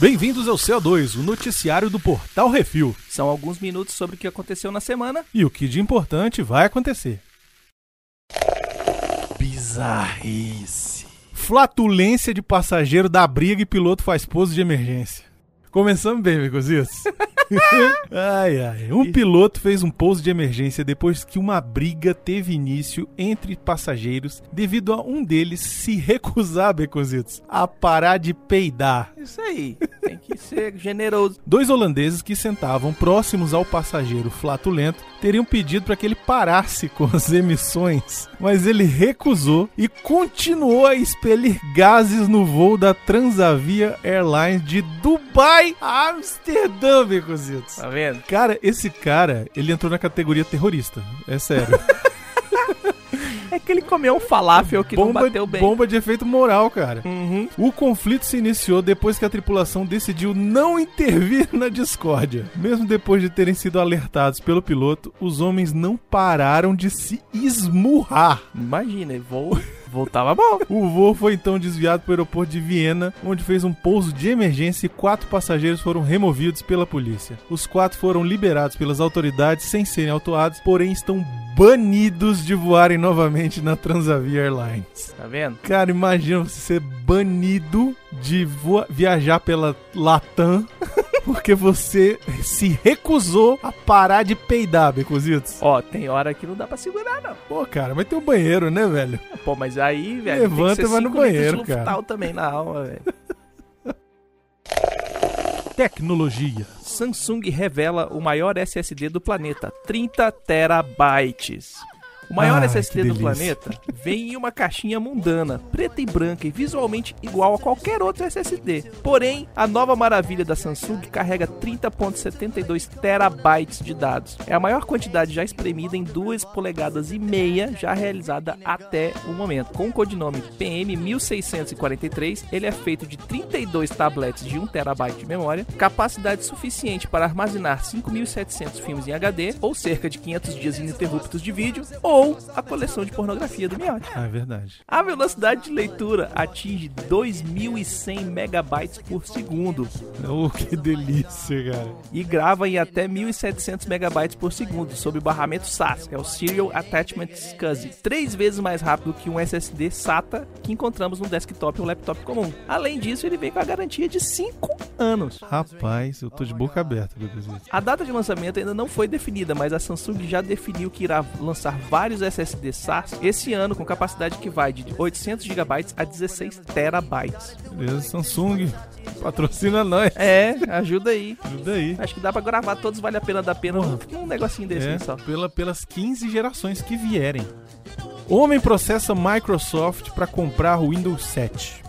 Bem-vindos ao CO2, o noticiário do Portal Refil. São alguns minutos sobre o que aconteceu na semana. E o que de importante vai acontecer. Bizarrice. Flatulência de passageiro da briga e piloto faz pouso de emergência. Começamos bem, Micositos. ai, ai. Um piloto fez um pouso de emergência depois que uma briga teve início entre passageiros devido a um deles se recusar, Becositos, a parar de peidar. Isso aí. Tem que ser generoso. Dois holandeses que sentavam próximos ao passageiro flatulento teriam pedido para que ele parasse com as emissões, mas ele recusou e continuou a expelir gases no voo da Transavia Airlines de Dubai a Amsterdã, Becositos. Tá vendo? Cara, esse cara, ele entrou na categoria terrorista. É sério. É que ele comeu um falafel que bomba, não bateu bem. bomba de efeito moral, cara. Uhum. O conflito se iniciou depois que a tripulação decidiu não intervir na discórdia. Mesmo depois de terem sido alertados pelo piloto, os homens não pararam de se esmurrar. Imagina, voo, voltava bom. O voo foi então desviado para o aeroporto de Viena, onde fez um pouso de emergência e quatro passageiros foram removidos pela polícia. Os quatro foram liberados pelas autoridades sem serem autuados, porém estão banidos de voarem novamente na Transavia Airlines. Tá vendo? Cara, imagina você ser banido de voa- viajar pela Latam porque você se recusou a parar de peidar, Becositos. Ó, tem hora que não dá pra segurar, não. Pô, cara, mas tem um banheiro, né, velho? Pô, mas aí, velho. Levanta tem que ser e vai no banheiro, cara. Também na alma, velho. Tecnologia. Samsung revela o maior SSD do planeta, 30 terabytes. O maior Ai, SSD do planeta vem em uma caixinha mundana, preta e branca e visualmente igual a qualquer outro SSD. Porém, a nova maravilha da Samsung carrega 30.72 terabytes de dados. É a maior quantidade já espremida em 2 polegadas e meia já realizada até o momento. Com o codinome PM1643, ele é feito de 32 tabletes de 1 terabyte de memória, capacidade suficiente para armazenar 5.700 filmes em HD, ou cerca de 500 dias ininterruptos de vídeo, ou a coleção de pornografia do Miotti. Ah, é verdade. A velocidade de leitura atinge 2.100 megabytes por segundo Oh, que delícia, cara. e grava em até 1.700 megabytes por segundo sob barramento SAS, é o Serial Attachment SCSI, três vezes mais rápido que um SSD SATA que encontramos no desktop ou laptop comum. Além disso, ele vem com a garantia de 5 anos. Rapaz, eu tô de boca aberta, Becositos. A data de lançamento ainda não foi definida, mas a Samsung já definiu que irá lançar vários SSD SAS esse ano com capacidade que vai de 800 GB a 16 terabytes. Beleza, Samsung. Patrocina nós. É, ajuda aí. Ajuda aí. Acho que dá pra gravar todos vale a pena da pena Porra. num negocinho desse É, só. pela, pelas 15 gerações que vierem. Homem processa Microsoft para comprar o Windows 7.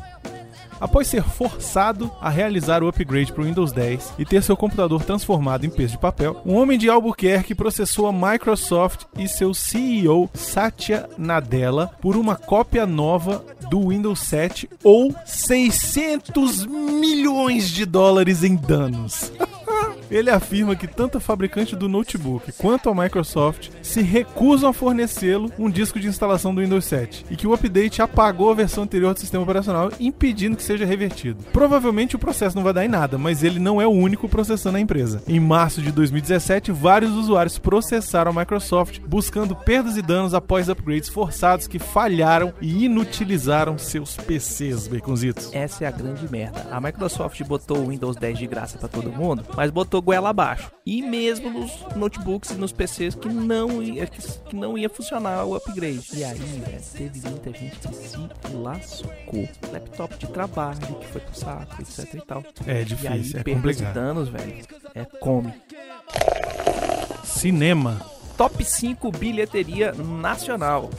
Após ser forçado a realizar o upgrade para o Windows 10 e ter seu computador transformado em peso de papel, um homem de Albuquerque processou a Microsoft e seu CEO Satya Nadella por uma cópia nova do Windows 7 ou 600 milhões de dólares em danos. Ele afirma que tanto a fabricante do notebook quanto a Microsoft se recusam a fornecê-lo um disco de instalação do Windows 7 e que o update apagou a versão anterior do sistema operacional, impedindo que seja revertido. Provavelmente o processo não vai dar em nada, mas ele não é o único processando a empresa. Em março de 2017, vários usuários processaram a Microsoft buscando perdas e danos após upgrades forçados que falharam e inutilizaram seus PCs, baconzitos. Essa é a grande merda. A Microsoft botou o Windows 10 de graça pra todo mundo, mas botou goela abaixo. E mesmo nos notebooks e nos PCs que não ia, que, que não ia funcionar o upgrade. E aí, velho, teve muita gente que se lascou. Laptop de trabalho que foi pro saco, etc e tal. É E aí, difícil, é complicado. danos, velho, é come. Cinema. Top 5 bilheteria nacional.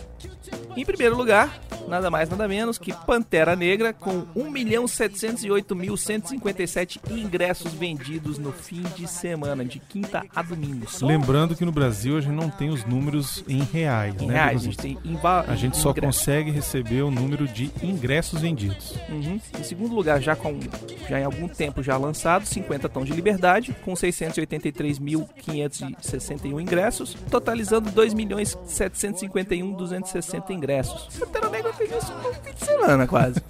Em primeiro lugar, nada mais nada menos que Pantera Negra com 1.708.157 ingressos vendidos no fim de semana, de quinta a domingo. Só Lembrando que no Brasil a gente não tem os números em reais, em né? reais, a gente tem inva- A gente só ingressos. consegue receber o número de ingressos vendidos. Uhum. Em segundo lugar, já com já em algum tempo já lançado, 50 Tons de Liberdade, com 683.561 ingressos, totalizando 2.751.260 ingressos. Pantera Negra fez isso no fim de semana, quase.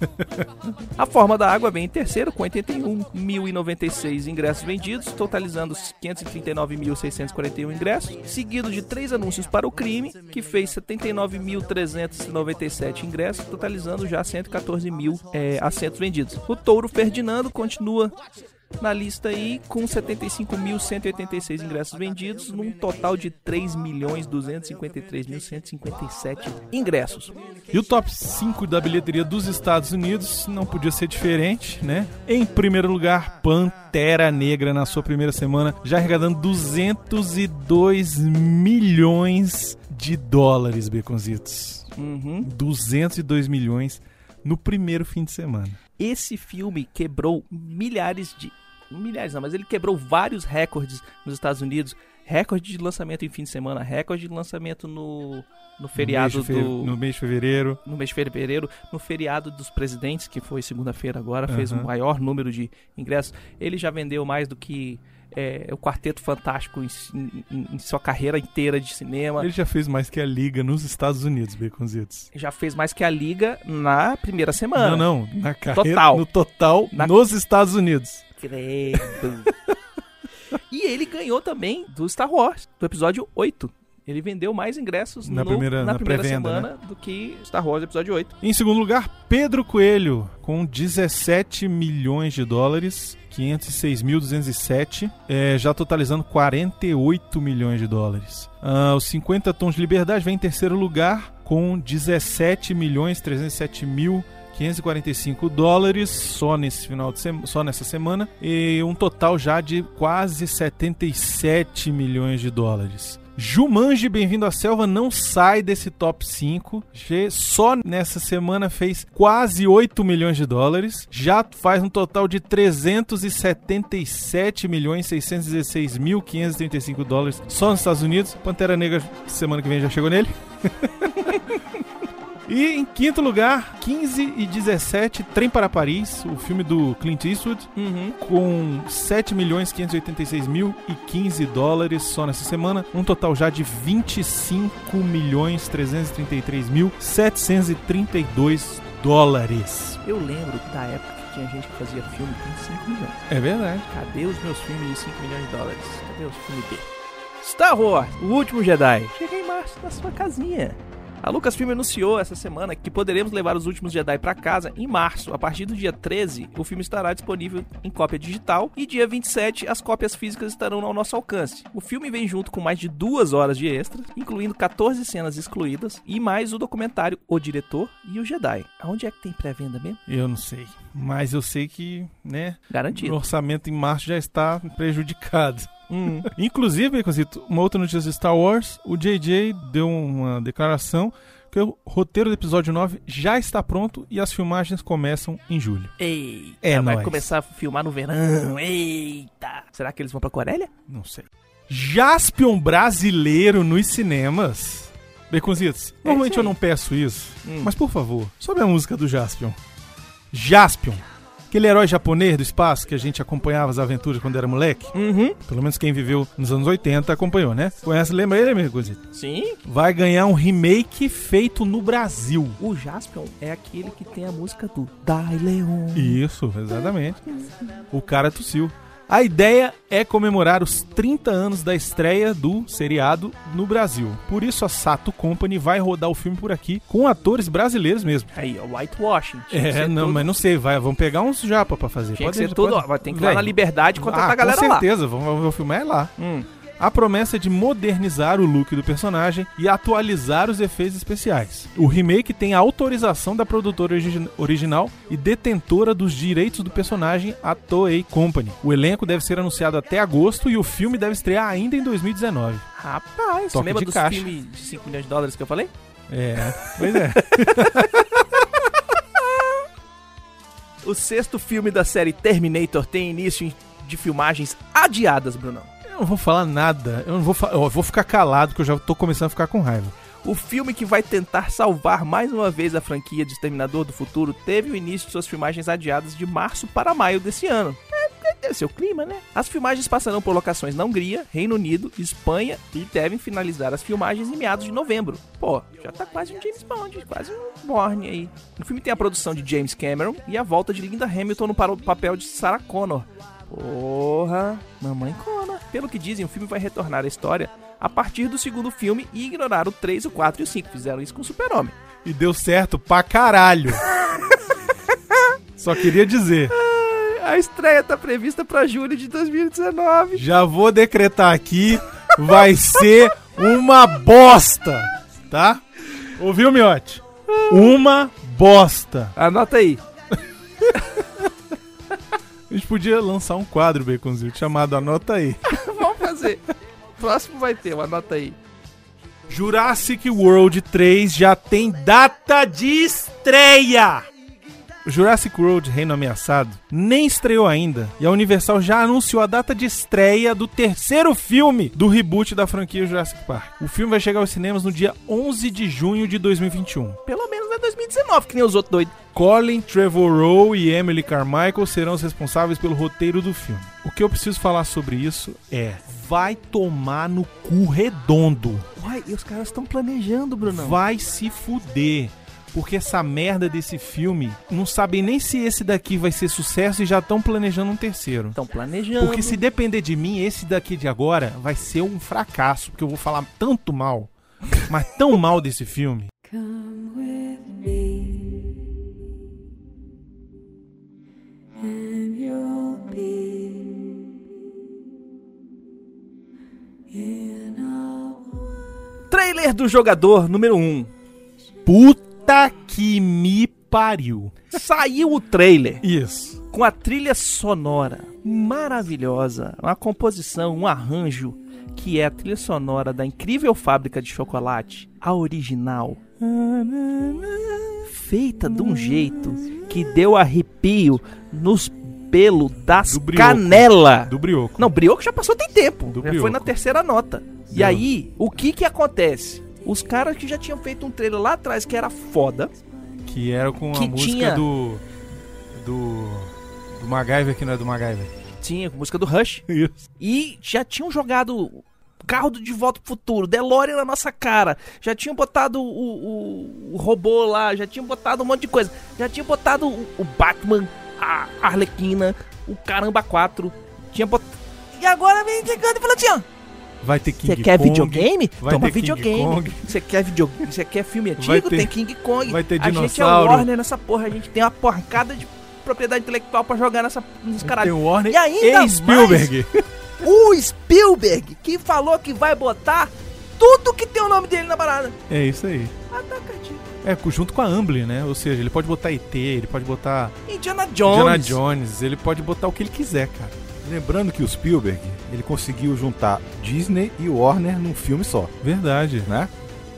A Forma da Água vem em terceiro, com 81.096 ingressos vendidos, totalizando 539.641 ingressos, seguido de três anúncios para o crime, que fez 79.397 ingressos, totalizando já 114 mil é, assentos vendidos. O Touro Ferdinando continua na lista aí com 75.186 ingressos vendidos, num total de 3.253.157 ingressos. E o top 5 da bilheteria dos Estados Unidos não podia ser diferente, né? Em primeiro lugar, Pantera Negra na sua primeira semana, já arrecadando 202 milhões de dólares, Beconzitos. Uhum. 202 milhões no primeiro fim de semana. Esse filme quebrou milhares de milhares não, mas ele quebrou vários recordes nos Estados Unidos. Recorde de lançamento em fim de semana, recorde de lançamento no, no feriado no mês de fe- do. No mês de fevereiro. no mês de fevereiro, no feriado dos presidentes, que foi segunda-feira agora, fez o Aham. maior número de ingressos. Ele já vendeu mais do que é, o Quarteto Fantástico em, em- em sua carreira inteira de cinema. Ele já fez mais que a Liga nos Estados Unidos, Beconzitos. Já fez mais que a Liga na primeira semana. Não, não. Na carreira, Total. No total, Na- nos Estados Unidos. Credo. e ele ganhou também do Star Wars, do episódio 8. Ele vendeu mais ingressos Na no- primeira- na na primeira pré-venda, né? semana do que Star Wars episódio 8. Em segundo lugar, Pedro Coelho, com 17 milhões de dólares, 506.207, é, já totalizando 48 milhões de dólares. Ah, os 50 Tons de Liberdade vem em terceiro lugar, com 17 milhões 307 mil 545 dólares só nesse final de semana, só nessa semana e um total já de quase 77 milhões de dólares. Jumanji Bem-vindo à Selva não sai desse top 5. Che- Só nessa semana fez quase 8 milhões de dólares. Já faz um total de 377 milhões 616 mil 535 dólares só nos Estados Unidos. Pantera Negra semana que vem já chegou nele. E em quinto lugar, 15 e 17, Trem para Paris, o filme do Clint Eastwood, Uhum. com 7 milhões 586 mil e 15 dólares só nessa semana, um total já de 25 milhões 333 mil 732 dólares. Eu lembro da época que tinha gente que fazia filme com 5 milhões. É verdade. Cadê os meus filmes de 5 milhões de dólares? Cadê os filmes B? Star Wars, o último Jedi. Chega em março na sua casinha. A Lucasfilm anunciou essa semana que poderemos levar os últimos Jedi para casa em março. A partir do dia 13, o filme estará disponível em cópia digital e dia 27 as cópias físicas estarão ao nosso alcance. O filme vem junto com mais de duas horas de extras, incluindo 14 cenas excluídas e mais o documentário O Diretor e o Jedi. Aonde é que tem pré-venda mesmo? Eu não sei, mas eu sei que, né, o Garantido. orçamento em março já está prejudicado. Hum. Inclusive, uma outra notícia de Star Wars, o JJ deu uma declaração que o roteiro do episódio 9 já está pronto e as filmagens começam em julho. Eita, É vai nóis. começar a filmar no verão. Eita. Será que eles vão pra Corélia? Não sei. Jaspion brasileiro nos cinemas. Baconzitos, normalmente isso eu não peço isso, Hum. mas por favor, sobe a música do Jaspion. Jaspion, aquele herói japonês do espaço que a gente acompanhava as aventuras quando era moleque. Uhum. Pelo menos quem viveu nos anos 80 acompanhou, né? Conhece, lembra ele, meu Baconzito? Sim. vai ganhar um remake feito no Brasil. O Jaspion é aquele que tem a música do Dai Leon. Isso, exatamente. O cara tossiu. A ideia é comemorar os 30 anos da estreia do seriado no Brasil. Por isso a Sato Company vai rodar o filme por aqui com atores brasileiros mesmo. Aí, ó, whitewashing. É, não, mas não sei, vai, vamos pegar uns japa pra fazer. Tinha que Pode- ser tudo, pode- ó, vai ter que ir lá na Liberdade contratar ah, a galera com lá. certeza, vamos, vamos filmar é lá. Hum. A promessa é de modernizar o look do personagem e atualizar os efeitos especiais. O remake tem a autorização da produtora origi- original e detentora dos direitos do personagem, a Toei Company. O elenco deve ser anunciado até agosto e o filme deve estrear ainda em 2019. Rapaz, você Toque lembra dos caixa. filmes de 5 milhões de dólares que eu falei? É, pois é. O sexto filme da série Terminator tem início de filmagens adiadas, Brunão. Eu não vou falar nada. Eu não vou, eu vou ficar calado que eu já tô começando a ficar com raiva. O filme que vai tentar salvar mais uma vez a franquia de Exterminador do Futuro teve o início de suas filmagens adiadas de março para maio desse ano. É, é Deve ser o clima, né? As filmagens passarão por locações na Hungria, Reino Unido, Espanha e devem finalizar as filmagens em meados de novembro. Pô, já tá quase um James Bond, quase um Bourne aí. O filme tem a produção de James Cameron e a volta de Linda Hamilton no papel de Sarah Connor. Porra, mamãe Connor. Pelo que dizem, o filme vai retornar à história a partir do segundo filme e ignorar o 3, o 4 e o 5. Fizeram isso com o Super-Homem. E deu certo pra caralho. Só queria dizer. A estreia tá prevista para julho de 2019. Já vou decretar aqui, vai ser uma bosta, tá? Ouviu, Miote? Uma bosta. Anota aí. A gente podia lançar um quadro, Baconzito, chamado Anota aí. Vamos fazer. Próximo vai ter, anota aí. Jurassic World 3 já tem data de estreia! Jurassic World Reino Ameaçado nem estreou ainda e a Universal já anunciou a data de estreia do terceiro filme do reboot da franquia Jurassic Park. O filme vai chegar aos cinemas no dia 11 de junho de 2021. Pelo menos é 2019, que nem os outros doidos. Colin Trevorrow e Emily Carmichael serão os responsáveis pelo roteiro do filme. O que eu preciso falar sobre isso é: vai tomar no cu redondo. Uai, e os caras estão planejando, Brunão. Vai se fuder. Porque essa merda desse filme não sabem nem se esse daqui vai ser sucesso e já estão planejando um terceiro. Estão planejando. Porque se depender de mim, esse daqui de agora vai ser um fracasso. Porque eu vou falar tanto mal, mas tão mal desse filme. Come with me. And you'll be Trailer do jogador número 1. Um. Puta que me pariu. Saiu o trailer. Isso. Com a trilha sonora maravilhosa, uma composição, um arranjo que é a trilha sonora da incrível fábrica de chocolate, a original. Feita de um jeito que deu arrepio nos pelo das canela. Do brioco. Não, brioco já passou tem tempo. Do já brioco. foi na terceira nota. E aí, o que que acontece? Os caras que já tinham feito um trailer lá atrás que era foda. Que era com a música tinha... do. Do. Do MacGyver, que não é do MacGyver. Tinha, com música do Rush. Isso. E já tinham jogado carro do De Volta pro Futuro, DeLorean na nossa cara, já tinham botado o, o, o, robô lá, já tinham botado um monte de coisa, já tinham botado o, o Batman, a Arlequina, o Caramba 4, tinha botado... E agora vem chegando e falando assim, ó, Vai ter King Kong. Você quer videogame? Vai Toma videogame. Você quer videogame? Você quer filme antigo? Ter, tem King Kong. Vai ter dinossauro. A gente é Warner nessa porra. A gente tem uma porcada de propriedade intelectual pra jogar nessa, nesse caralho. Tem Warner e ainda e Spielberg. Mais, o Spielberg que falou que vai botar tudo que tem o nome dele na parada. É isso aí. É, junto com a Amblin, né? Ou seja, ele pode botar ET, ele pode botar... Indiana Jones. Indiana Jones. Ele pode botar o que ele quiser, cara. Lembrando que o Spielberg, ele conseguiu juntar Disney e Warner num filme só. Verdade. Né?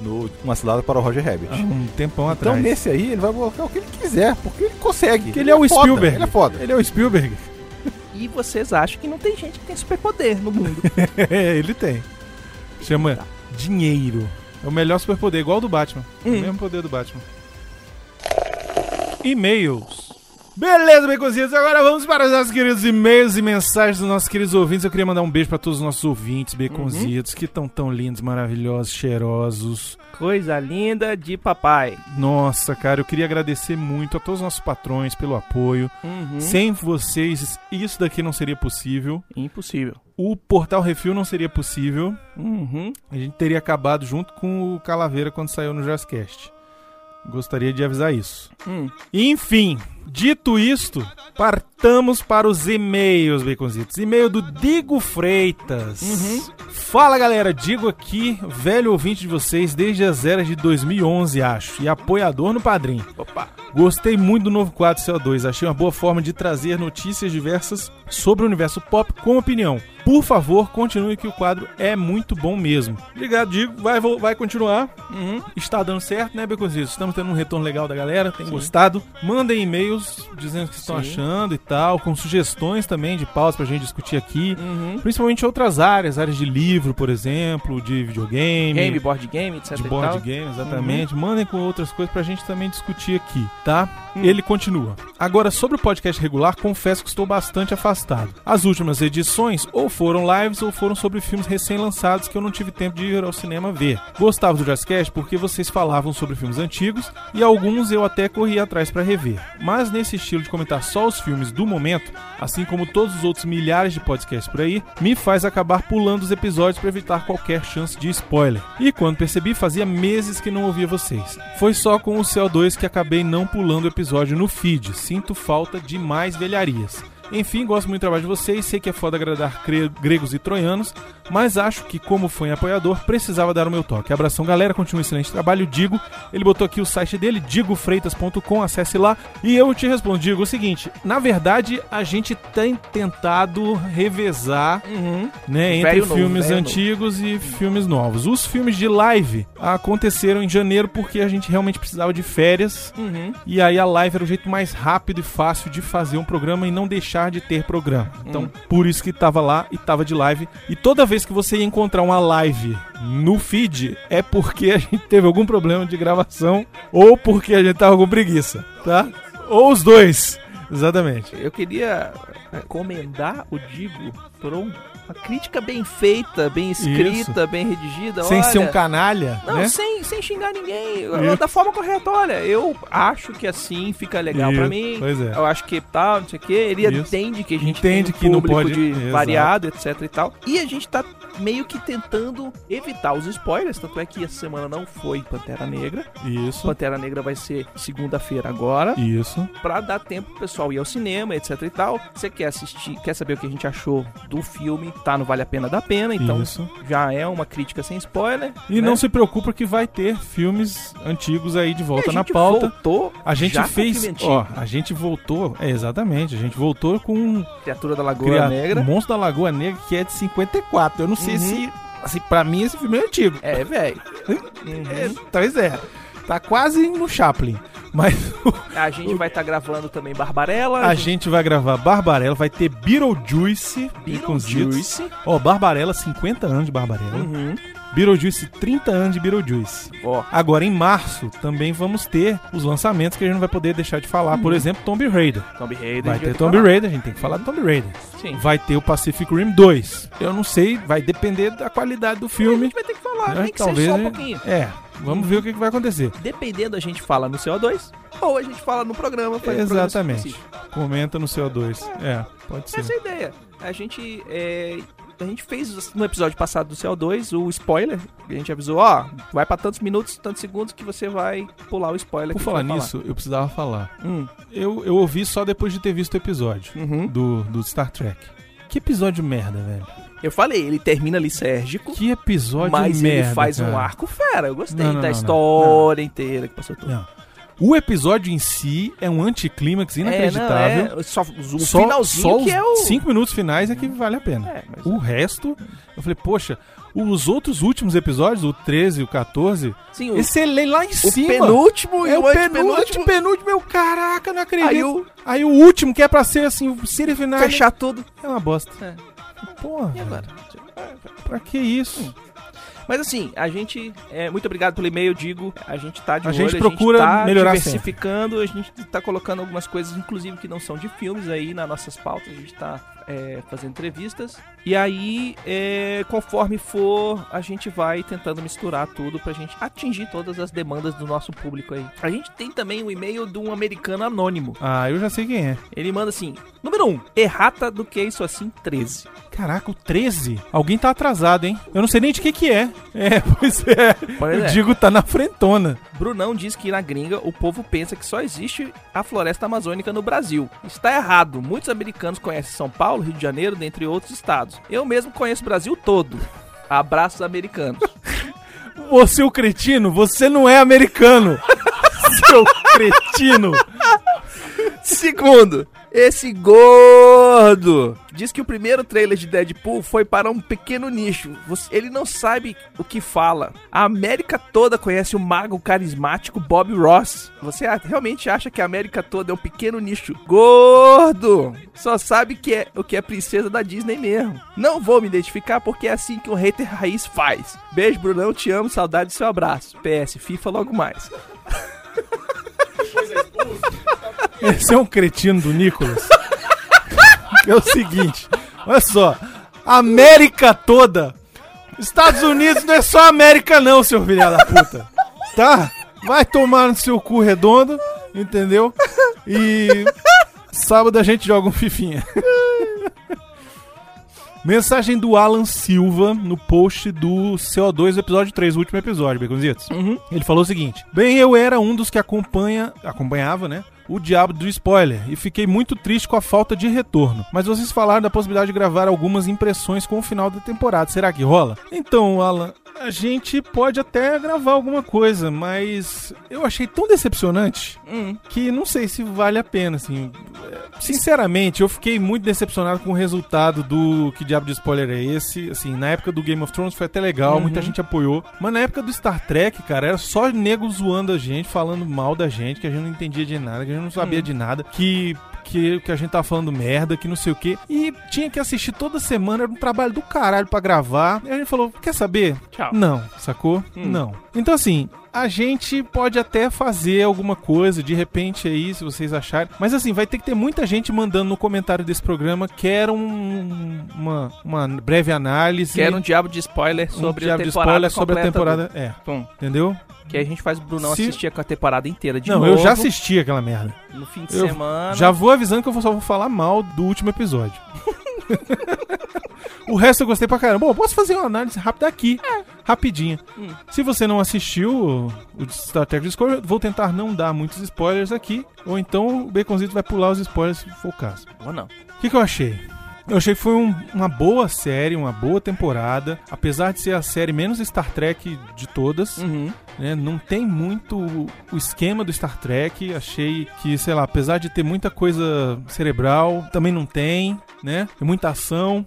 No Uma Cilada para o Roger Rabbit. Ah, um tempão então, atrás. Então nesse aí ele vai colocar o que ele quiser, porque ele consegue. Porque ele, é o é Spielberg. Ele é foda. Ele é o Spielberg. E vocês acham que não tem gente que tem superpoder no mundo. ele tem. Chama tá. dinheiro. É o melhor superpoder, igual o do Batman. Hum. O mesmo poder do Batman. E-mails. Beleza, Baconzitos, agora vamos para os nossos queridos e-mails e mensagens dos nossos queridos ouvintes. Eu queria mandar um beijo para todos os nossos ouvintes, Baconzitos, uhum. que estão tão lindos, maravilhosos, cheirosos. Coisa linda de papai. Nossa, cara, eu queria agradecer muito a todos os nossos patrões pelo apoio. Uhum. Sem vocês, isso daqui não seria possível. Impossível. O Portal Refil não seria possível. Uhum. A gente teria acabado junto com o Calaveira quando saiu no Jazzcast. Gostaria de avisar isso. Hum. Enfim, dito isto, partamos para os e-mails, Baconzitos. E-mail do Digo Freitas. Uhum. Fala galera, digo aqui, velho ouvinte de vocês desde as eras de 2011, acho, e apoiador no Padrim. Opa! Gostei muito do novo quadro CO2, achei uma boa forma de trazer notícias diversas sobre o universo pop com opinião. Por favor, continue que o quadro é muito bom mesmo. Obrigado, Digo. Vai, vai continuar. Uhum. Está dando certo, né, Beconzitos? Estamos tendo um retorno legal da galera. Tem Sim. gostado. Mandem dizendo o que estão Sim. achando e tal, com sugestões também de pautas pra gente discutir aqui. Uhum. Principalmente outras áreas, áreas de livro, por exemplo, de videogame. Game, board game, etc. De board game, exatamente. Uhum. Mandem com outras coisas pra gente também discutir aqui, tá? Ele continua. Agora, sobre o podcast regular, confesso que estou bastante afastado. As últimas edições ou foram lives ou foram sobre filmes recém-lançados que eu não tive tempo de ir ao cinema ver. Gostava do Jazzcast porque vocês falavam sobre filmes antigos e alguns eu até corri atrás para rever. Mas nesse estilo de comentar só os filmes do momento, assim como todos os outros milhares de podcasts por aí, me faz acabar pulando os episódios para evitar qualquer chance de spoiler. E quando percebi, fazia meses que não ouvia vocês. Foi só com o CO2 que acabei não pulando o episódio no feed. Sinto falta de mais velharias. Enfim, gosto muito do trabalho de vocês, sei que é foda agradar gregos e troianos, mas acho que, como fã e apoiador, precisava dar o meu toque. Abração, galera, continua um excelente trabalho. Digo, ele botou aqui o site dele, digofreitas.com, acesse lá. E eu te respondo, Digo, o seguinte: na verdade, a gente tem tentado revezar Uhum. né, entre Velho novo, filmes velho antigos e filmes novos. Os filmes de live aconteceram em janeiro porque a gente realmente precisava de férias. Uhum. E aí a live era o jeito mais rápido e fácil de fazer um programa e não deixar de ter programa. Então, Hum. por isso que tava lá e tava de live. E toda vez que você ia encontrar uma live no feed, é porque a gente teve algum problema de gravação ou porque a gente tava com preguiça, tá? Ou os dois. Exatamente. Eu queria recomendar o Digo por um- uma crítica bem feita, bem escrita, bem redigida. Sem ser um Olha, canalha, Não, né? sem, sem xingar ninguém. Isso. Da forma correta, olha, eu acho que assim fica legal pra Isso, mim. Pois é. Eu acho que tal, não sei o que. Ele Isso. entende que a gente Entende tem que um não público pode- de Exato. variado, etc e tal. E a gente tá meio que tentando evitar os spoilers. Tanto é que essa semana não foi Pantera Negra. Isso. Pantera Negra vai ser segunda-feira agora. Isso. Pra dar tempo pro pessoal ir ao cinema, etc e tal. Você quer assistir, quer saber o que a gente achou do filme, tá no Vale a Pena da Pena, então Isso. já é uma crítica sem spoiler. E né? não se preocupa que vai ter filmes antigos aí de volta a na gente pauta. voltou A gente fez, ó, a gente voltou, é exatamente, a gente voltou com Criatura da Lagoa cria- Negra. Monstro da Lagoa Negra que é de 54. Eu não sei Uhum. se assim, para mim esse filme é antigo. É, velho. É, talvez é. Tá quase no Chaplin. Mas A gente vai estar gravando também Barbarella. a gente vai gravar Barbarella, vai ter Beetlejuice. Beetlejuice. Ó, Barbarella, 50 anos de Barbarella. Uhum. Beetlejuice, 30 anos de Beetlejuice. Ó, Agora, em março, também vamos ter os lançamentos que a gente não vai poder deixar de falar. Por exemplo, Tomb Raider. Tomb Raider. Vai a ter Tomb falar. Raider, a gente tem que falar de Tomb Raider. Sim. Vai ter o Pacific Rim 2. Eu não sei, vai depender da qualidade do A filme. gente vai ter que falar, né? nem que seja só um pouquinho. É, vamos ver o que, que vai acontecer. Dependendo, a gente fala no CO2 ou a gente fala no programa. faz programa Exatamente. específico. Comenta no CO2. É, pode ser. Essa é a ideia. A gente, é, a gente fez no episódio passado do CO2 o spoiler. A gente avisou, ó, vai pra tantos minutos, tantos segundos que você vai pular o spoiler. Por falar nisso, eu precisava falar. Hum, Eu, eu ouvi só depois de ter visto o episódio uhum. do, do Star Trek. Que episódio merda, velho. Eu falei, ele termina lisérgico. Que episódio Mas merda. ele faz um cara. arco fera. Eu gostei Não, não, da não, história inteira que passou tudo. Não. O episódio em si é um anticlímax inacreditável. É, não, é, só o Só, finalzinho só que é o... cinco minutos finais é que vale a pena. É, mas- O resto, eu falei, poxa, os outros últimos episódios, o 13 e o 14, Sim, o, esse ele lá em o cima. penúltimo é e o o penúltimo, penúltimo, meu caraca, não acredito. Aí o Aí o último, que é pra ser assim, o final, fechar tudo. é uma bosta. É. Porra, E agora? pra que isso? Mas assim, a gente. É, muito obrigado pelo e-mail, digo. A gente tá de A olho, gente procura tá melhorar diversificando, a gente tá colocando algumas coisas, inclusive que não são de filmes aí nas nossas pautas. A gente tá é, fazendo entrevistas. E aí, é, conforme for, a gente vai tentando misturar tudo pra gente atingir todas as demandas do nosso público aí. A gente tem também o e-mail de um americano anônimo. Ah, eu já sei quem é. Ele manda assim: número 1, um, errata do que é isso assim, 13. Caraca, o 13? Alguém tá atrasado, hein? Eu não sei nem de que que é. É, pois é. Pois eu é. digo, tá na frentona. Brunão diz que na gringa o povo pensa que só existe a floresta amazônica no Brasil. Está errado. Muitos americanos conhecem São Paulo, Rio de Janeiro, dentre outros estados. Eu mesmo conheço o Brasil todo. Abraços americanos. Você, o cretino, você não é americano. Seu cretino. Segundo, esse gordo diz que o primeiro trailer de Deadpool foi para um pequeno nicho. Ele não sabe o que fala. A América toda conhece o mago carismático Bob Ross. Você realmente acha que a América toda é um pequeno nicho? Gordo! Só sabe que é o que é princesa da Disney mesmo. Não vou me identificar porque é assim que um hater raiz faz. Beijo, Brunão, te amo, saudade do seu abraço. PS, FIFA logo mais. Esse é um cretino do Nicolas. é o seguinte, olha só. América toda. Estados Unidos não é só América não, seu filho da puta. Tá? Vai tomar no seu cu redondo, entendeu? E sábado a gente joga um fifinha. Mensagem do Alan Silva no post do CO2 do episódio 3, o último episódio, Baconzitos. Uhum. Ele falou o seguinte: Bem, eu era um dos que acompanha, acompanhava, né? O diabo do spoiler e fiquei muito triste com a falta de retorno. Mas vocês falaram da possibilidade de gravar algumas impressões com o final da temporada. Será que rola? Então, Alan, a gente pode até gravar alguma coisa, mas eu achei tão decepcionante Hum. que não sei se vale a pena, assim. Sinceramente, eu fiquei muito decepcionado com o resultado do Que Diabo de Spoiler é esse. Assim, na época do Game of Thrones foi até legal, Uhum. muita gente apoiou. Mas na época do Star Trek, cara, era só nego zoando a gente, falando mal da gente, que a gente não entendia de nada, que a gente não sabia Hum. de nada, que. Que, que a gente tava falando merda, que não sei o quê. E tinha que assistir toda semana, era um trabalho do caralho pra gravar. E a gente falou: quer saber? Tchau. Não, sacou? Hum. Não. Então, assim, a gente pode até fazer alguma coisa, de repente aí, se vocês acharem. Mas, assim, vai ter que ter muita gente mandando no comentário desse programa quer um, uma, uma breve análise. Quero um diabo de spoiler um sobre diabo a de temporada spoiler sobre a temporada. do- É, Pum. entendeu? Que a gente faz o Brunão Se- assistir com a temporada inteira de não, novo. eu já assisti aquela merda. No fim de Eu semana. Já vou avisando que eu só vou falar mal do último episódio. o resto eu gostei pra caramba. Bom, eu posso fazer uma análise rápida aqui. Rapidinha. Hum. Se você não assistiu o, o Star Trek Discovery, vou tentar não dar muitos spoilers aqui. Ou então o Baconzito vai pular os spoilers se for o caso. Ou não. O que, que eu achei? Eu achei que foi um- uma boa série, uma boa temporada. Apesar de ser a série menos Star Trek de todas, Uhum. Né? Não tem muito o- esquema do Star Trek. Achei que, sei lá, apesar de ter muita coisa cerebral, também não tem, né? Tem muita ação.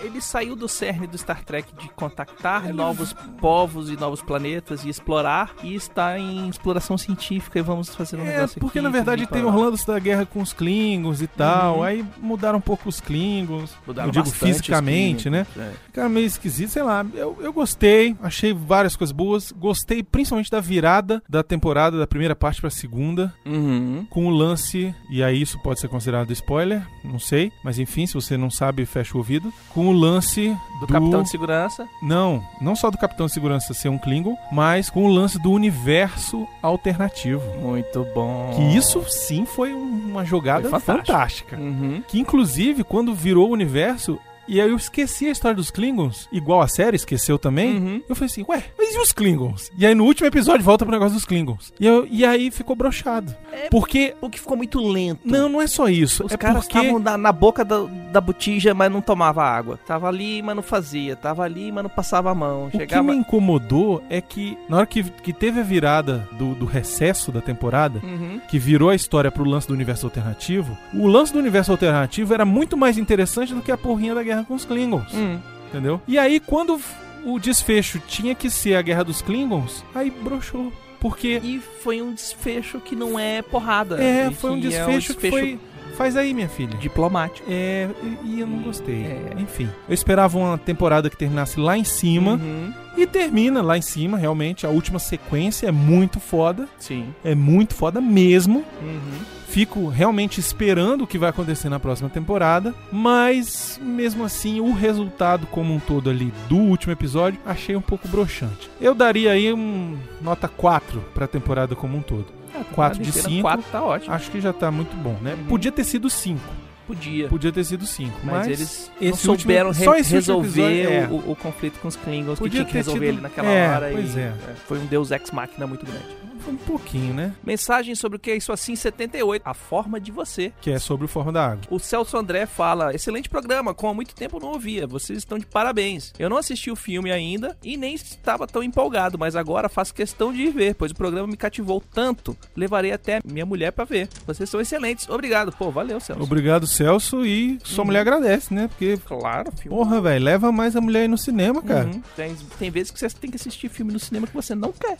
Ele, saiu do cerne do Star Trek de contactar novos povos e novos planetas e explorar, e está em exploração científica e vamos fazer um É, negócio porque aqui, na verdade tem parará. o lance da guerra com os Klingons e tal. Uhum. Aí mudaram um pouco os Klingons. Mudaram eu digo fisicamente, né? É. Fica meio esquisito, sei lá. Eu, eu gostei, achei várias coisas boas. Gostei principalmente da virada da temporada, da primeira parte pra segunda. Uhum. Com o lance, e aí isso pode ser considerado spoiler, não sei. Mas enfim, se você não sabe, fecha o ouvido. Com o lance Do, Capitão de Segurança. Não, não só do Capitão de Segurança ser um Klingon, mas com o lance do universo alternativo. Muito bom. Que isso sim foi um- uma jogada fantástica. Uhum. Que inclusive, quando virou o universo, e aí eu esqueci a história dos Klingons, igual a série esqueceu também. Uhum. Eu falei assim, ué, mas e os Klingons? E aí no último episódio volta pro negócio dos Klingons. E, eu- e aí ficou brochado. É, Porque. O que ficou muito lento. Não, não é só isso. Os é caras porque. estavam na, na boca da, da botija, mas não tomava água. Tava ali, mas não fazia. Tava ali, mas não passava a mão. O que me incomodou é que na hora que, que teve a virada do, do recesso da temporada, Uhum. que virou a história pro lance do universo alternativo, o lance do universo alternativo era muito mais interessante do que a porrinha da guerra com os Klingons, Hum. entendeu? E aí quando o desfecho tinha que ser a guerra dos Klingons, aí broxou. Porque E foi um desfecho que não é porrada. é, E foi um que desfecho, que foi. Faz aí, minha filha. diplomático. É, e eu não gostei. É. Enfim, eu esperava uma temporada que terminasse lá em cima Uhum. e termina lá em cima, realmente. A última sequência é muito foda. Sim. É muito foda mesmo. Uhum. Fico realmente esperando o que vai acontecer na próxima temporada, mas mesmo assim o resultado como um todo ali do último episódio achei um pouco broxante. Eu daria aí um nota 4 pra temporada como um todo. Quatro de cinco. 4 tá ótimo. Acho que já tá muito bom, né? Uhum. Podia ter sido 5. Podia. Podia ter sido 5, Mas, mas, eles não esse último- souberam re- resolver episódio, é. o, o conflito com os Klingons, Podia que tinha que ter resolver tido- ele naquela é, hora. pois e, é. Foi um deus ex-máquina muito grande. Um pouquinho, né? Mensagem sobre o que é isso assim 78. A forma de você. Que é sobre o Forma da Água. O Celso André fala: excelente programa, como há muito tempo não ouvia. Vocês estão de parabéns. Eu não assisti o filme ainda e nem estava tão empolgado, mas agora faço questão de ir ver, pois o programa me cativou tanto. Levarei até minha mulher pra ver. Vocês são excelentes. Obrigado. Pô, valeu, Celso. Obrigado, Celso, e sua Uhum. mulher agradece, né? Porque, Claro, filme. porra, velho, leva mais a mulher aí no cinema, cara. Uhum. Tem, tem vezes que você tem que assistir filme no cinema que você não quer.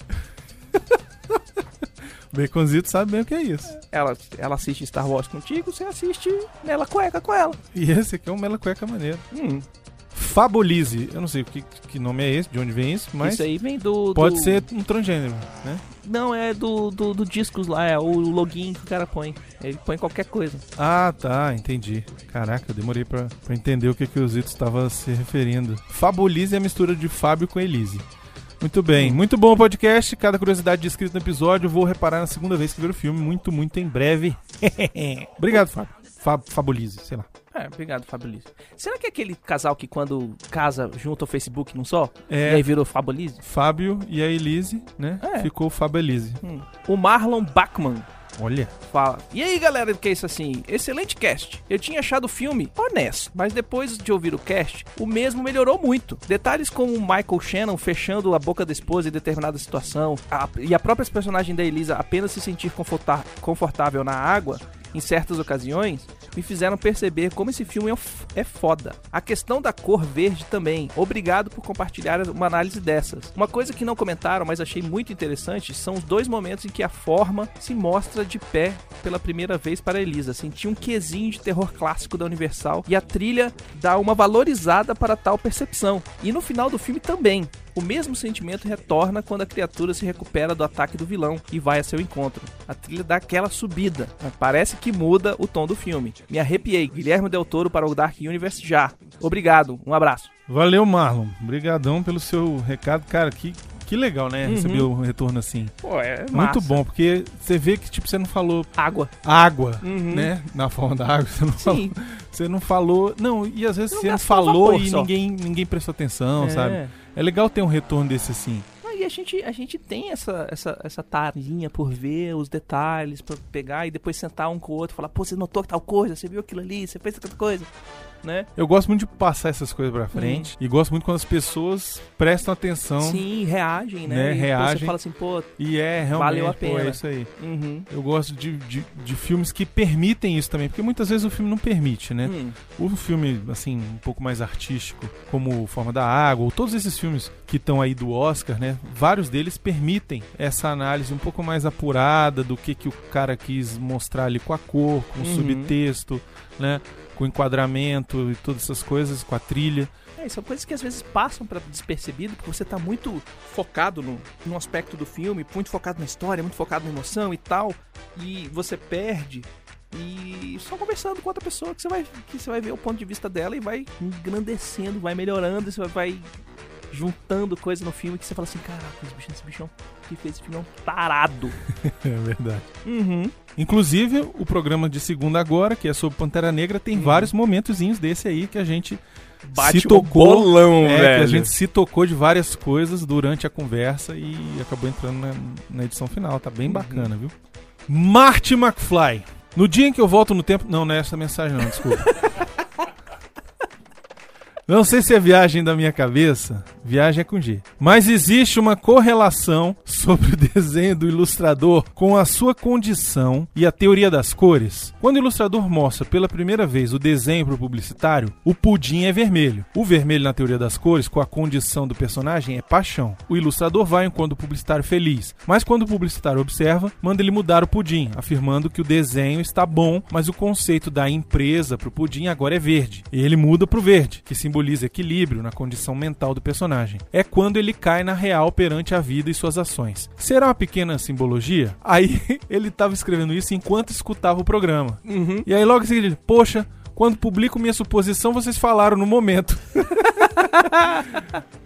Baconzito sabe bem o que é isso. Ela, ela assiste Star Wars contigo, você assiste nela cueca com ela. E esse aqui é um Mela Cueca maneiro. Hum. Fabolize. Eu não sei que, que nome é esse, de onde vem isso, mas Isso aí vem do. pode do- ser um transgênero, né? Não, é do, do, do discos lá, é o login que o cara põe. Ele põe qualquer coisa. Ah, tá, entendi. Caraca, eu demorei pra, pra entender o que, que o Zito estava se referindo. Fabolize é a mistura de Fábio com Elise. Muito bem, muito bom o podcast. Cada curiosidade descrita no episódio, vou reparar na segunda vez que ver o filme, muito, muito em breve. Obrigado, Fábio. Fa Fabolize, sei lá. É, obrigado, Fábio Liz. Será que é aquele casal que quando casa junta o Facebook num só? É. E aí virou Fabolize? Fábio e a Elise, né? É. Ficou Fabelize. Hum. O Marlon Bachmann Olha. fala. E aí, galera, que é isso assim? Excelente cast. Eu tinha achado o filme honesto, mas depois de ouvir o cast, o mesmo melhorou muito. Detalhes como o Michael Shannon fechando a boca da esposa em determinada situação, a- e a própria personagem da Elisa apenas se sentir confortável na água em certas ocasiões, me fizeram perceber como esse filme é é foda. A questão da cor verde também. Obrigado por compartilhar uma análise dessas. Uma coisa que não comentaram, mas achei muito interessante, são os dois momentos em que a forma se mostra de pé pela primeira vez para Elisa. Senti um quesinho de terror clássico da Universal e a trilha dá uma valorizada para tal percepção. E no final do filme também. O mesmo sentimento retorna quando a criatura se recupera do ataque do vilão e vai a seu encontro. A trilha dá aquela subida, mas parece que muda o tom do filme. Me arrepiei. Guilherme Del Toro para o Dark Universe já. Obrigado, um abraço. Valeu, Marlon. Obrigadão pelo seu recado. Cara, que, que legal, né? Uhum. Receber um retorno assim. Pô, é Muito bom, porque você vê que, tipo, você não falou Água. água, Uhum. né? Na forma da água. Você não, falou, Sim. você não falou. Não, e às vezes Não você não falou vapor e só. ninguém, ninguém prestou atenção, É. sabe? É legal ter um retorno desse assim. E a gente, a gente tem essa, essa, essa tarinha por ver os detalhes, pra pegar e depois sentar um com o outro e falar, pô, você notou tal coisa, você viu aquilo ali, você fez aquela coisa, né? Eu gosto muito de passar essas coisas pra frente. E gosto muito quando as pessoas prestam atenção. Sim, reagem, né? Né, E, reagem. você fala assim, pô, E é realmente. Valeu a pô, pena. é isso aí. uhum. Eu gosto de, de, de filmes que permitem isso também, porque muitas vezes o filme não permite, né? Hum. O filme, assim, um pouco mais artístico, como Forma da Água, ou todos esses filmes que estão aí do Oscar, né? Vários deles permitem essa análise um pouco mais apurada do que, que o cara quis mostrar ali com a cor, com o Uhum. subtexto, né? Com enquadramento e todas essas coisas, com a trilha. É, são coisas que às vezes passam para despercebido, porque você tá muito focado no, no aspecto do filme, muito focado na história, muito focado na emoção e tal, e você perde. E só conversando com outra pessoa que você vai, que você vai ver o ponto de vista dela e vai engrandecendo, vai melhorando, você vai juntando coisa no filme que você fala assim, caraca, esse bichão, esse bichão que fez esse filme é um tarado. É verdade. Uhum. Inclusive, o programa de segunda agora, que é sobre Pantera Negra, tem vários momentozinhos desse aí que a gente Bate se tocou. bolão, é, velho. que a gente se tocou de várias coisas durante a conversa e acabou entrando na, na edição final. Tá bem Uhum. bacana, viu? Marty McFly. No dia em que eu volto no tempo. Não, não é essa mensagem, não, desculpa. Não sei se é viagem da minha cabeça, viagem é com G. Mas existe uma correlação sobre o desenho do ilustrador com a sua condição e a teoria das cores. Quando o ilustrador mostra pela primeira vez o desenho para o publicitário, o pudim é vermelho. O vermelho na teoria das cores, com a condição do personagem, é paixão. O ilustrador vai enquanto o publicitário feliz, mas quando o publicitário observa, manda ele mudar o pudim, afirmando que o desenho está bom, mas o conceito da empresa para o pudim agora é verde. E ele muda para o verde, que simboliza equilíbrio na condição mental do personagem. É quando ele cai na real perante a vida e suas ações. Será uma pequena simbologia? Aí ele estava escrevendo isso enquanto escutava o programa. Uhum. E aí logo em seguida, poxa, quando publico minha suposição, vocês falaram no momento.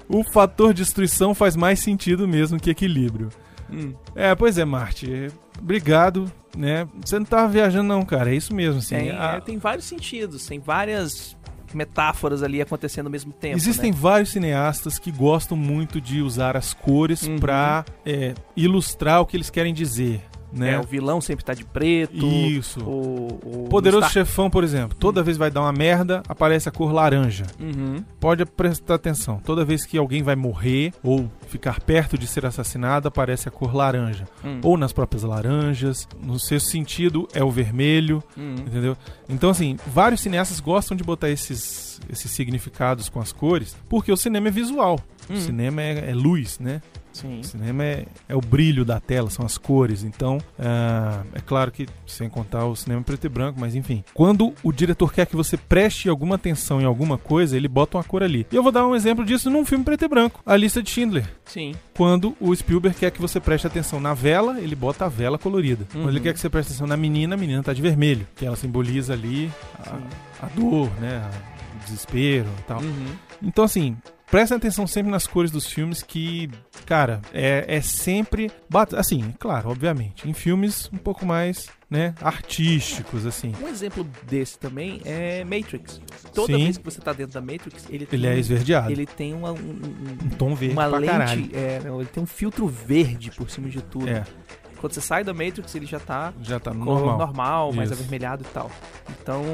o fator destruição faz mais sentido mesmo que equilíbrio. Hum. É, pois é, Marte. Obrigado, né? Você não tava viajando não, cara. É isso mesmo, assim. Tem, A- é, tem vários sentidos, tem várias metáforas ali acontecendo ao mesmo tempo. Existem né? vários cineastas que gostam muito de usar as cores Uhum. pra é, ilustrar o que eles querem dizer, né? É, o vilão sempre tá de preto. Isso. O, o Poderoso Star- Chefão, por exemplo, toda vez vai dar uma merda, aparece a cor laranja. Uhum. Pode prestar atenção. Toda vez que alguém vai morrer ou ficar perto de ser assassinado, aparece a cor laranja. Hum. Ou nas próprias laranjas. No seu sentido, é o vermelho. Hum. Entendeu? Então, assim, vários cineastas gostam de botar esses, esses significados com as cores, porque o cinema é visual. Hum. Cinema é, é luz, né? Sim. Cinema é, é o brilho da tela, são as cores. Então, ah, é claro que, sem contar o cinema preto e branco, mas enfim. Quando o diretor quer que você preste alguma atenção em alguma coisa, ele bota uma cor ali. E eu vou dar um exemplo disso num filme preto e branco, A Lista de Schindler. Sim. Quando o Spielberg quer que você preste atenção na vela, ele bota a vela colorida. Quando ele Uhum. quer que você preste atenção na menina, a menina tá de vermelho, que ela simboliza ali a, a dor, né? O desespero e tal. Uhum. Então, assim, prestem atenção sempre nas cores dos filmes que, cara, é, é sempre. Assim, claro, obviamente. Em filmes um pouco mais, né, artísticos, assim. Um exemplo desse também é Matrix. Toda Sim. vez que você tá dentro da Matrix, ele tem, Ele é esverdeado. ele tem uma, um- um- Um tom verde uma pra caralho. lente, é, ele tem um filtro verde por cima de tudo. É, Quando você sai da Matrix, ele já tá já tá normal. normal, mais avermelhado e tal. Então,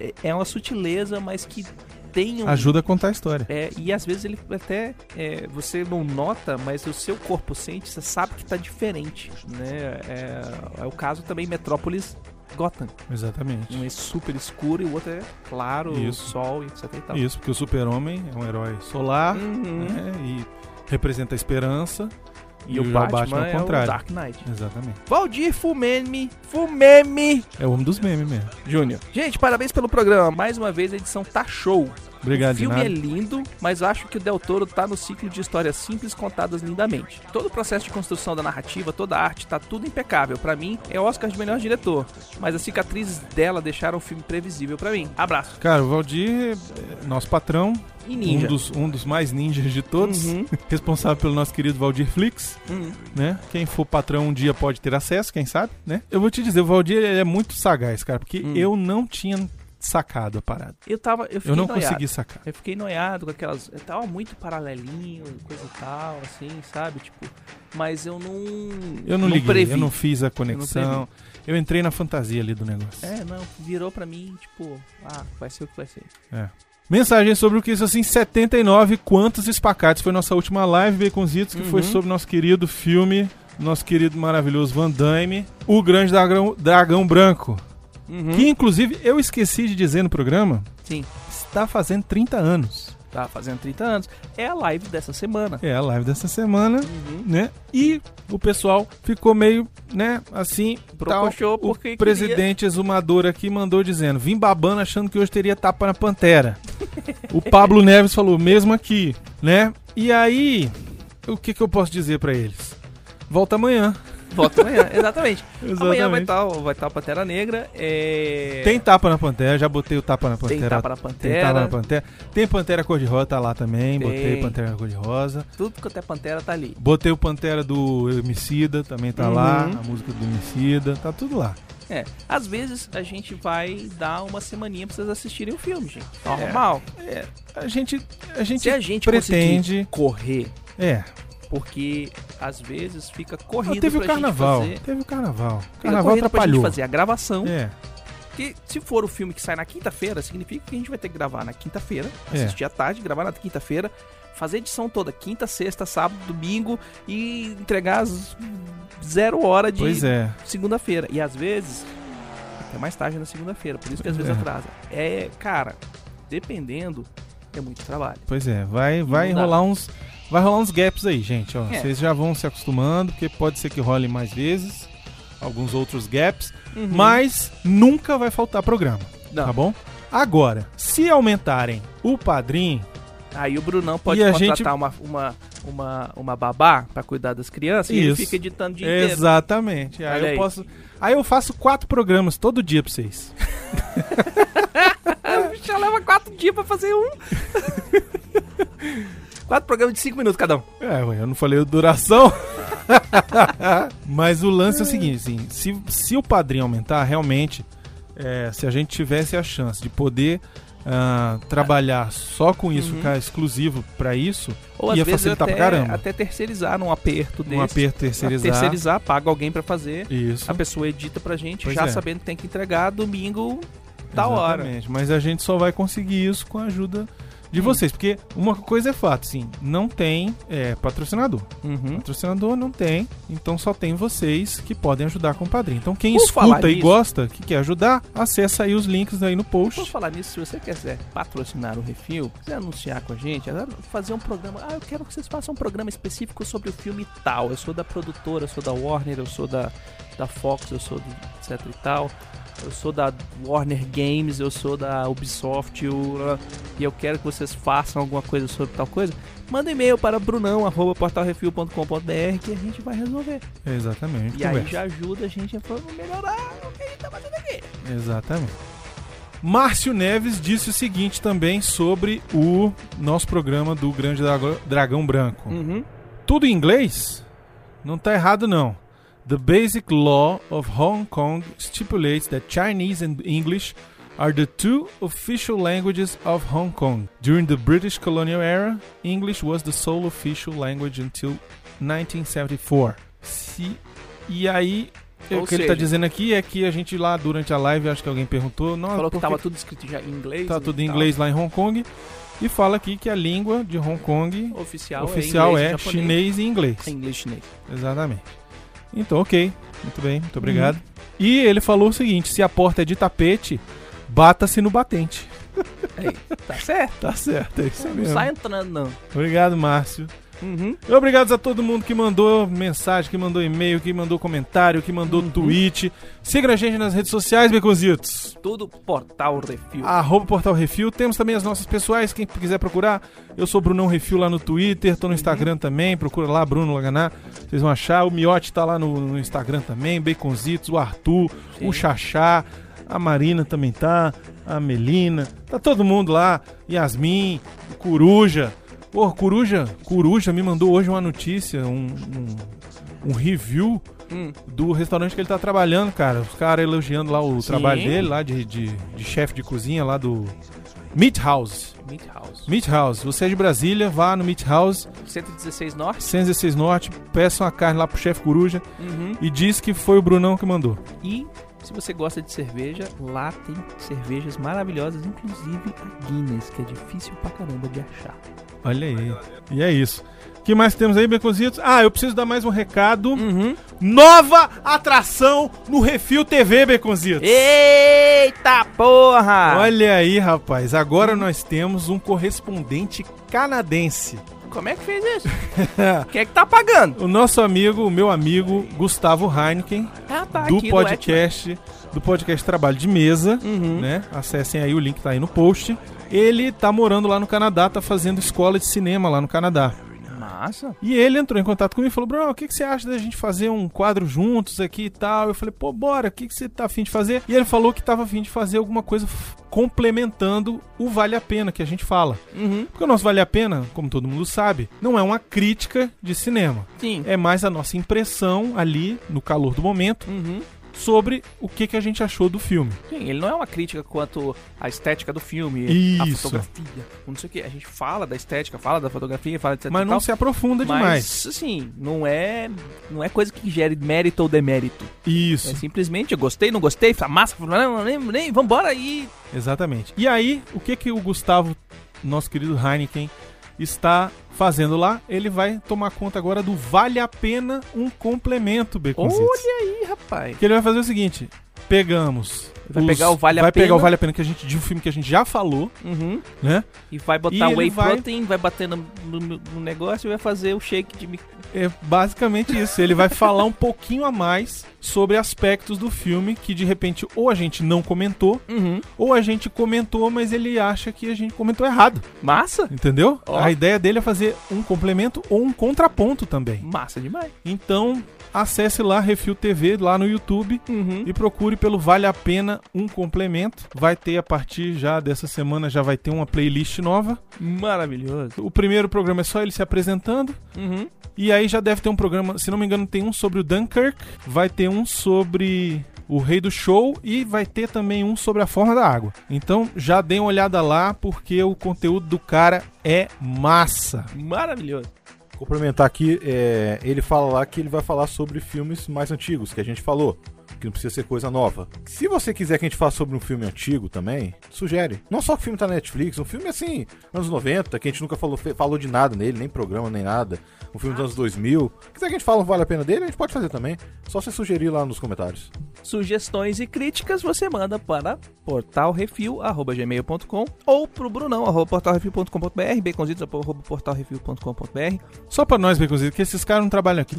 é- é uma sutileza, mas que tem um... Ajuda a contar a história. É, e às vezes ele até é, você não nota, mas o seu corpo sente, você sabe que tá diferente, né? É, é o caso também Metrópolis Gotham. Exatamente. Um é super escuro e o outro é claro, Isso. sol e etc e tal. Isso, porque o super-homem é um herói solar, Uhum. né, e representa a esperança. E, o Batman, é contrário. o Dark Knight. Exatamente. Valdir Fumeme, Fumeme É o homem dos memes mesmo. Júnior. Gente, parabéns pelo programa. Mais uma vez a edição tá show. Obrigado, o filme é lindo, mas acho que o Del Toro tá no ciclo de histórias simples contadas lindamente. Todo o processo de construção da narrativa, toda a arte, tá tudo impecável. Pra mim, é Oscar de melhor diretor. Mas as cicatrizes dela deixaram o filme previsível pra mim. Abraço. Cara, o Valdir é nosso patrão, E Ninja. Um, dos, um dos mais ninjas de todos, Uhum. responsável pelo nosso querido Valdir Flix, Uhum. né? Quem for patrão um dia pode ter acesso, quem sabe, né? Eu vou te dizer, o Valdir é muito sagaz, cara, porque Hum. eu não tinha sacado a parada. Eu tava. Eu fiquei Eu não noiado. consegui sacar. Eu fiquei noiado com aquelas. Eu tava muito paralelinho, coisa e tal, assim, sabe? Tipo. Mas eu não. Eu não, liguei, previ. eu não fiz a conexão. Eu, entrei na fantasia ali do negócio. É, não, virou pra mim, tipo, ah, vai ser o que vai ser. Mensagem sobre o que isso assim, 79 quantos espacates. Foi nossa última live, Baconzitos, que foi Uhum. sobre nosso querido filme, nosso querido maravilhoso Van Damme, O Grande Dragão, Dragão Branco. Uhum. Que inclusive eu esqueci de dizer no programa, Sim, está fazendo 30 anos. tá fazendo 30 anos. É a live dessa semana. É a live dessa semana, Uhum. né? E o pessoal ficou meio, né, assim, tal. Brocochou O porque queria- presidente exumador aqui mandou dizendo: vim babando achando que hoje teria tapa na pantera. o Pablo Neves falou: mesmo aqui, né? E aí, o que, que eu posso dizer pra eles? Volta amanhã. Volta amanhã, exatamente. Amanhã vai Exatamente. estar vai tá o Pantera Negra. É... Tem tapa na pantera, já botei o tapa na Tem pantera. tapa na Tem Pantera. tapa na pantera. Tem pantera cor-de-rosa, tá lá também. Tem. Botei pantera cor-de-rosa. Tudo quanto é Pantera tá ali. Botei o Pantera do Emicida, também tá Uhum. lá. A música do Emicida, tá tudo lá. É, às vezes a gente vai dar uma semaninha pra vocês assistirem o filme, gente. Normal. A gente, a gente, Se a gente pretende. correr, É. porque às vezes fica Ah, corrido teve o pra carnaval. gente fazer. Teve o carnaval. O carnaval corrido pra atrapalhou. gente fazer a gravação. É. Porque se for o filme que sai na quinta-feira, significa que a gente vai ter que gravar na quinta-feira, É. assistir à tarde, gravar na quinta-feira, fazer a edição toda, quinta, sexta, sábado, domingo e entregar às zero hora de é. segunda-feira. E às vezes, até mais tarde na segunda-feira, por isso que às Pois vezes é. atrasa. É, cara, dependendo, é muito trabalho. Pois é. Vai, vai rolar uns. Vai rolar uns gaps aí, gente. Ó, É. Vocês já vão se acostumando, porque pode ser que role mais vezes. Alguns outros gaps. Uhum. Mas nunca vai faltar programa. Não. Tá bom? Agora, se aumentarem o padrinho, Aí o Brunão pode contratar gente- uma, uma, uma, uma babá pra cuidar das crianças e ele Isso. fica editando o dia inteiro. exatamente. Aí Olha eu aí. posso. Aí eu faço quatro programas todo dia pra vocês. O bicho já leva quatro dias pra fazer um. quatro programas de cinco minutos cada um. É, eu não falei duração. Mas o lance é o seguinte, assim, se, se o padrinho aumentar, realmente, é, se a gente tivesse a chance de poder ah, trabalhar só com isso, Uhum. ficar exclusivo pra isso, Ou ia facilitar até, pra caramba. até terceirizar num aperto desse. um aperto terceirizar. Terceirizar, paga alguém pra fazer. Isso. A pessoa edita pra gente, Pois já é. sabendo que tem que entregar domingo da hora. Exatamente. Mas a gente só vai conseguir isso com a ajuda de vocês. Porque uma coisa é fato, assim, não tem é, patrocinador. Uhum. Patrocinador não tem, então só tem vocês que podem ajudar com o padrinho. Então quem Por escuta e nisso- gosta, que quer ajudar, acessa aí os links aí no Por post. falar nisso, se você quiser patrocinar o Refil, quiser anunciar com a gente, agora fazer um programa. Ah, eu quero que vocês façam um programa específico sobre o filme tal. Eu sou da produtora, eu sou da Warner, eu sou da, da Fox, eu sou do etc e tal. Eu sou da Warner Games, eu sou da Ubisoft, eu- e eu quero que vocês façam alguma coisa sobre tal coisa. Manda e-mail para brunão.portalrefil.com.br que a gente vai resolver. Exatamente. E aí conversa. já ajuda a gente a melhorar o que a gente tá fazendo aqui. Exatamente. Márcio Neves disse o seguinte também sobre o nosso programa do Grande Dragão Branco. Uhum. Tudo em inglês? Não tá errado não. The basic law of Hong Kong stipulates that Chinese and English are the two official languages of Hong Kong. During the British colonial era, English was the sole official language until 1974. Se, e aí, Ou o que ele tá seja- dizendo aqui é que a gente lá durante a live, acho que alguém perguntou, não, Falou que por tava tudo escrito já em inglês. tá tudo em inglês lá em Hong Kong. E fala aqui que a língua de Hong Kong Oficial, oficial é, é, inglês japonês. chinês e inglês. É inglês chinês. Exatamente. Então, ok. Muito bem, muito obrigado. Uhum. E ele falou o seguinte: se a porta é de tapete, bata-se no batente. Tá certo? Tá certo, é isso Não mesmo. sai entrando, não. Obrigado, Márcio. Uhum. Obrigado a todo mundo que mandou mensagem, que mandou e-mail, que mandou comentário, que mandou Uhum. tweet. Siga a gente nas redes sociais, Beconzitos. Tudo Portal Refil. Arroba Portal Refil. Temos também as nossas pessoais, quem quiser procurar. Eu sou Brunão Refil lá no Twitter, tô no Instagram também. Procura lá, Bruno Laganá. Vocês vão achar. O Miote tá lá no, no Instagram também. Baconzitos, o Arthur, Sim. o Xaxá. A Marina também tá. A Melina. Tá todo mundo lá. Yasmin, o Coruja. Pô, Coruja, Coruja me mandou hoje uma notícia, um, um, um review Hum. do restaurante que ele tá trabalhando, cara. Os caras elogiando lá o Sim. trabalho dele, lá de, de, de chefe de cozinha lá do Meat House. Meat House. Meat House. Você é de Brasília, vá no Meat House, 116 Norte. 116 Norte, peça uma carne lá pro chefe Coruja Uhum. e diz que foi o Brunão que mandou. E se você gosta de cerveja, lá tem cervejas maravilhosas, inclusive a Guinness, que é difícil pra caramba de achar. Olha aí. E é isso. O que mais temos aí, Beconzitos? Ah, eu preciso dar mais um recado. Uhum. Nova atração no Refil TV, Beconzitos. Eita porra! Olha aí, rapaz. Agora nós temos um correspondente canadense. Como é que fez isso? Quem é que tá pagando? O nosso amigo, o meu amigo Gustavo Heineken, Ah, tá do podcast, do podcast Trabalho de Mesa, Uhum. né? Acessem aí o link tá aí no post. Ele tá morando lá no Canadá, tá fazendo escola de cinema lá no Canadá. Massa. E ele entrou em contato comigo e falou: Bruno, o que, que você acha da gente fazer um quadro juntos aqui e tal? Eu falei: pô, bora, o que, que você tá afim de fazer? E ele falou que tava afim de fazer alguma coisa complementando o Vale a Pena que a gente fala. Uhum. Porque o nosso Vale a Pena, como todo mundo sabe, não é uma crítica de cinema. Sim. É mais a nossa impressão ali, no calor do momento, Uhum. Sobre o que, que a gente achou do filme. Sim, ele não é uma crítica quanto à estética do filme, a Isso. fotografia, não sei o que. A gente fala da estética, fala da fotografia, fala etc. Mas não tal, se aprofunda mas, demais. assim, não é, não é coisa que gere mérito ou demérito. É Isso, simplesmente, eu gostei, não gostei, massa, não, nem, nem, vambora aí. exatamente. E aí, o que, que o Gustavo, nosso querido Heineken, está fazendo lá? Ele vai tomar conta agora do Vale a Pena um complemento, Beconzitos. Olha aí, rapaz. Que ele vai fazer o seguinte: pegamos. Vai pegar o Vale a vai pegar Pena. o Vale a Pena que a gente, de um filme que a gente já falou, Uhum. né? E vai botar E ele whey vai- protein, vai bater no, no- no negócio e vai fazer o shake de... É basicamente isso. Ele vai falar um pouquinho a mais sobre aspectos do filme que de repente ou a gente não comentou, Uhum. ou a gente comentou, mas ele acha que a gente comentou errado. Massa? Entendeu? Ó. A ideia dele é fazer um complemento ou um contraponto também. Massa demais. Então, acesse lá Refil TV lá no YouTube Uhum. e procure pelo Vale a Pena um complemento. Vai ter a partir já dessa semana já vai ter uma playlist nova. Maravilhoso. O primeiro programa é só ele se apresentando. Uhum. E aí já deve ter um programa, se não me engano, tem um sobre o Dunkirk, vai ter um sobre o Rei do Show e vai ter também um sobre a forma da água. Então já dê uma olhada lá porque o conteúdo do cara é massa. Maravilhoso. Complementar aqui, é, ele fala lá que ele vai falar sobre filmes mais antigos, que a gente falou. Que não precisa ser coisa nova. Se você quiser que a gente faça sobre um filme antigo também, sugere. Não só que o filme tá na Netflix, um filme assim, anos 90, que a gente nunca falou, falou de nada nele, nem programa, nem nada. Um filme dos anos 2000. Se quiser que a gente fale um vale a pena dele, a gente pode fazer também. Só você sugerir lá nos comentários. Sugestões e críticas você manda para portalrefil.gmail.com ou pro brunão, arroba portalrefil.com.br, baconzitos, arroba portalrefil.com.br. Só pra nós, Baconzitos, que esses caras não trabalham aqui.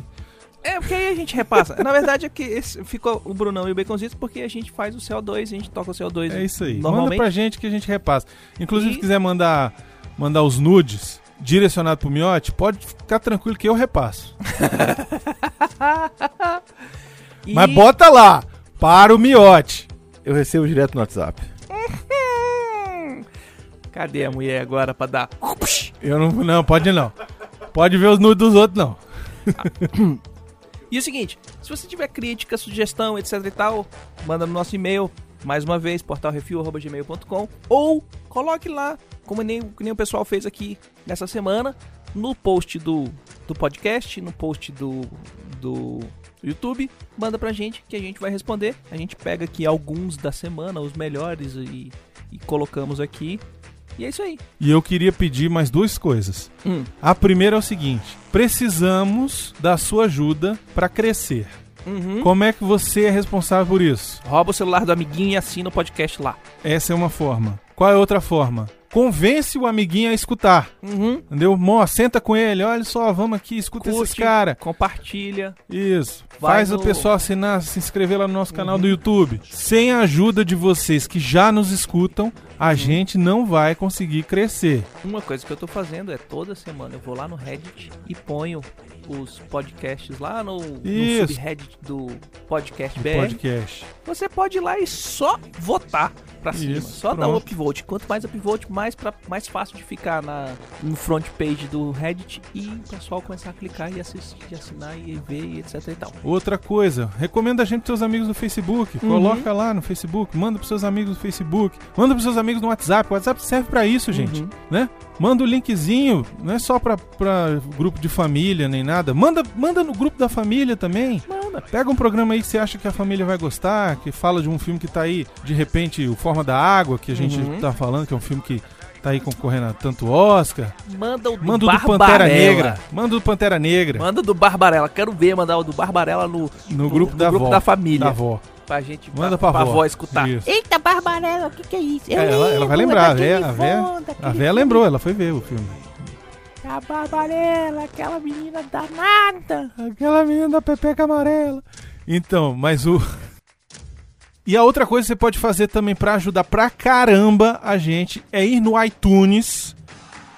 É, porque aí a gente repassa. Na verdade é que esse, ficou o Brunão e o Baconzitos porque a gente faz o CO2, a gente toca o CO2 É isso aí. Manda pra gente que a gente repassa. Inclusive, E- se quiser mandar, mandar os nudes direcionado pro Miote, pode ficar tranquilo que eu repasso. E- Mas bota lá, para o Miote. Eu recebo direto no WhatsApp. Hum. Cadê a mulher agora pra dar... Eu não, não, pode não. Pode ver os nudes dos outros, não. E é o seguinte, se você tiver crítica, sugestão, etc e tal, manda no nosso e-mail, mais uma vez, portalrefil.gmail.com ou coloque lá, como nem, nem o pessoal fez aqui nessa semana, no post do, do podcast, no post do, do YouTube, manda pra gente que a gente vai responder. A gente pega aqui alguns da semana, os melhores, e, e colocamos aqui. E é isso aí. E eu queria pedir mais duas coisas. Hum. A primeira é o seguinte: precisamos da sua ajuda para crescer. Uhum. Como é que você é responsável por isso? Rouba o celular do amiguinho e assina o podcast lá. Essa é uma forma. Qual é a outra forma? Convence o amiguinho a escutar. Uhum. Entendeu? Mó, senta com ele, olha só, vamos aqui, escuta esses Curte, cara. compartilha. Isso. Faz no- Uhum. o pessoal assinar, se inscrever lá no nosso canal do YouTube. Sem a ajuda de vocês que já nos escutam, a gente não vai conseguir crescer. Uma coisa que eu tô fazendo é toda semana eu vou lá no Reddit e ponho os podcasts lá no, no Isso. subreddit do Podcast BR. podcast. Você pode ir lá e só votar pra cima. Isso, só dar pronto. o upvote. Quanto mais upvote, mais, pra, mais fácil de ficar na, no front page do Reddit e o pessoal começar a clicar e assistir, assinar e ver e etc e tal. Outra coisa, recomenda a gente pros seus amigos no Facebook. Uhum. Coloca lá no Facebook, manda pros seus amigos no Facebook, manda pros seus amigos no WhatsApp. O WhatsApp serve pra isso, gente, Uhum. né? Manda o linkzinho, não é só pra, pra grupo de família nem nada. Manda, manda no grupo da família também. Manda. Pega um programa aí que você acha que a família vai gostar, que fala de um filme que tá aí, de repente, o Forma da Água, que a gente Uhum. tá falando, que é um filme que tá aí concorrendo a tanto Oscar. Manda o do Manda do. Pantera Negra. Manda o do Pantera Negra. Manda do Barbarella. Quero ver mandar o do Barbarella no, No grupo da grupo avó. da família. Da avó. Pra gente, Manda pra, avó. escutar. Isso. Eita, Barbarella, o que, que é isso? Eu É, ela, ela vai lembrar, a daquele véia, a véia, a véia lembrou, ela foi ver o filme. A Barbarella, aquela menina danada. Aquela menina da Pepeca Amarela. Então, mas o. E a outra coisa que você pode fazer também pra ajudar pra caramba a gente é ir no iTunes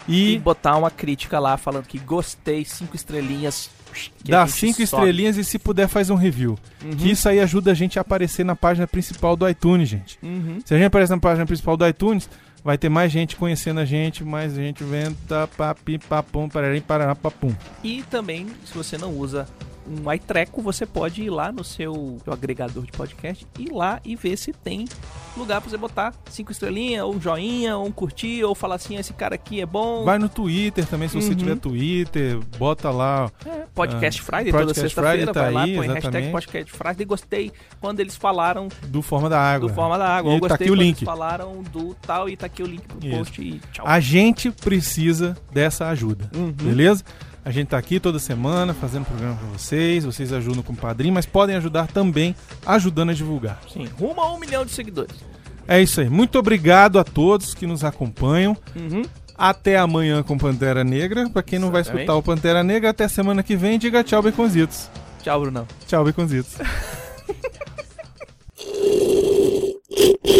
E e botar uma crítica lá falando que gostei, cinco estrelinhas. Gente cinco sobe. estrelinhas e se puder faz um review. Uhum. Que isso aí ajuda a gente a aparecer na página principal do iTunes, gente. Uhum. Se a gente aparecer na página principal do iTunes, vai ter mais gente conhecendo a gente, mais gente vendo, tá, papi, papum, pararim, parará, papum. E também, se você não usa um iTreco, você pode ir lá no seu, seu agregador de podcast, ir lá e ver se tem lugar pra você botar cinco estrelinhas, ou um joinha, ou um curtir, ou falar assim, esse cara aqui é bom. Vai no Twitter também, se você Uhum. tiver Twitter, bota lá. É, podcast Ah, Friday, toda Podcast sexta-feira, Friday tá vai lá, aí, põe hashtag exatamente. podcast Friday. Gostei quando eles falaram Do Forma da Água. do Forma da Água. E ou tá gostei aqui o quando link. eles falaram do tal, e tá aqui o link pro Isso. post e tchau. A gente precisa dessa ajuda, Uhum. beleza? A gente está aqui toda semana fazendo programa para vocês, vocês ajudam com o padrinho, mas podem ajudar também ajudando a divulgar. Sim, rumo a um milhão de seguidores. É isso aí. Muito obrigado a todos que nos acompanham. Uhum. Até amanhã com Pantera Negra. Para quem não Exatamente. vai escutar o Pantera Negra, até semana que vem. Diga tchau, Beconzitos. Tchau, Brunão. Tchau, Beconzitos.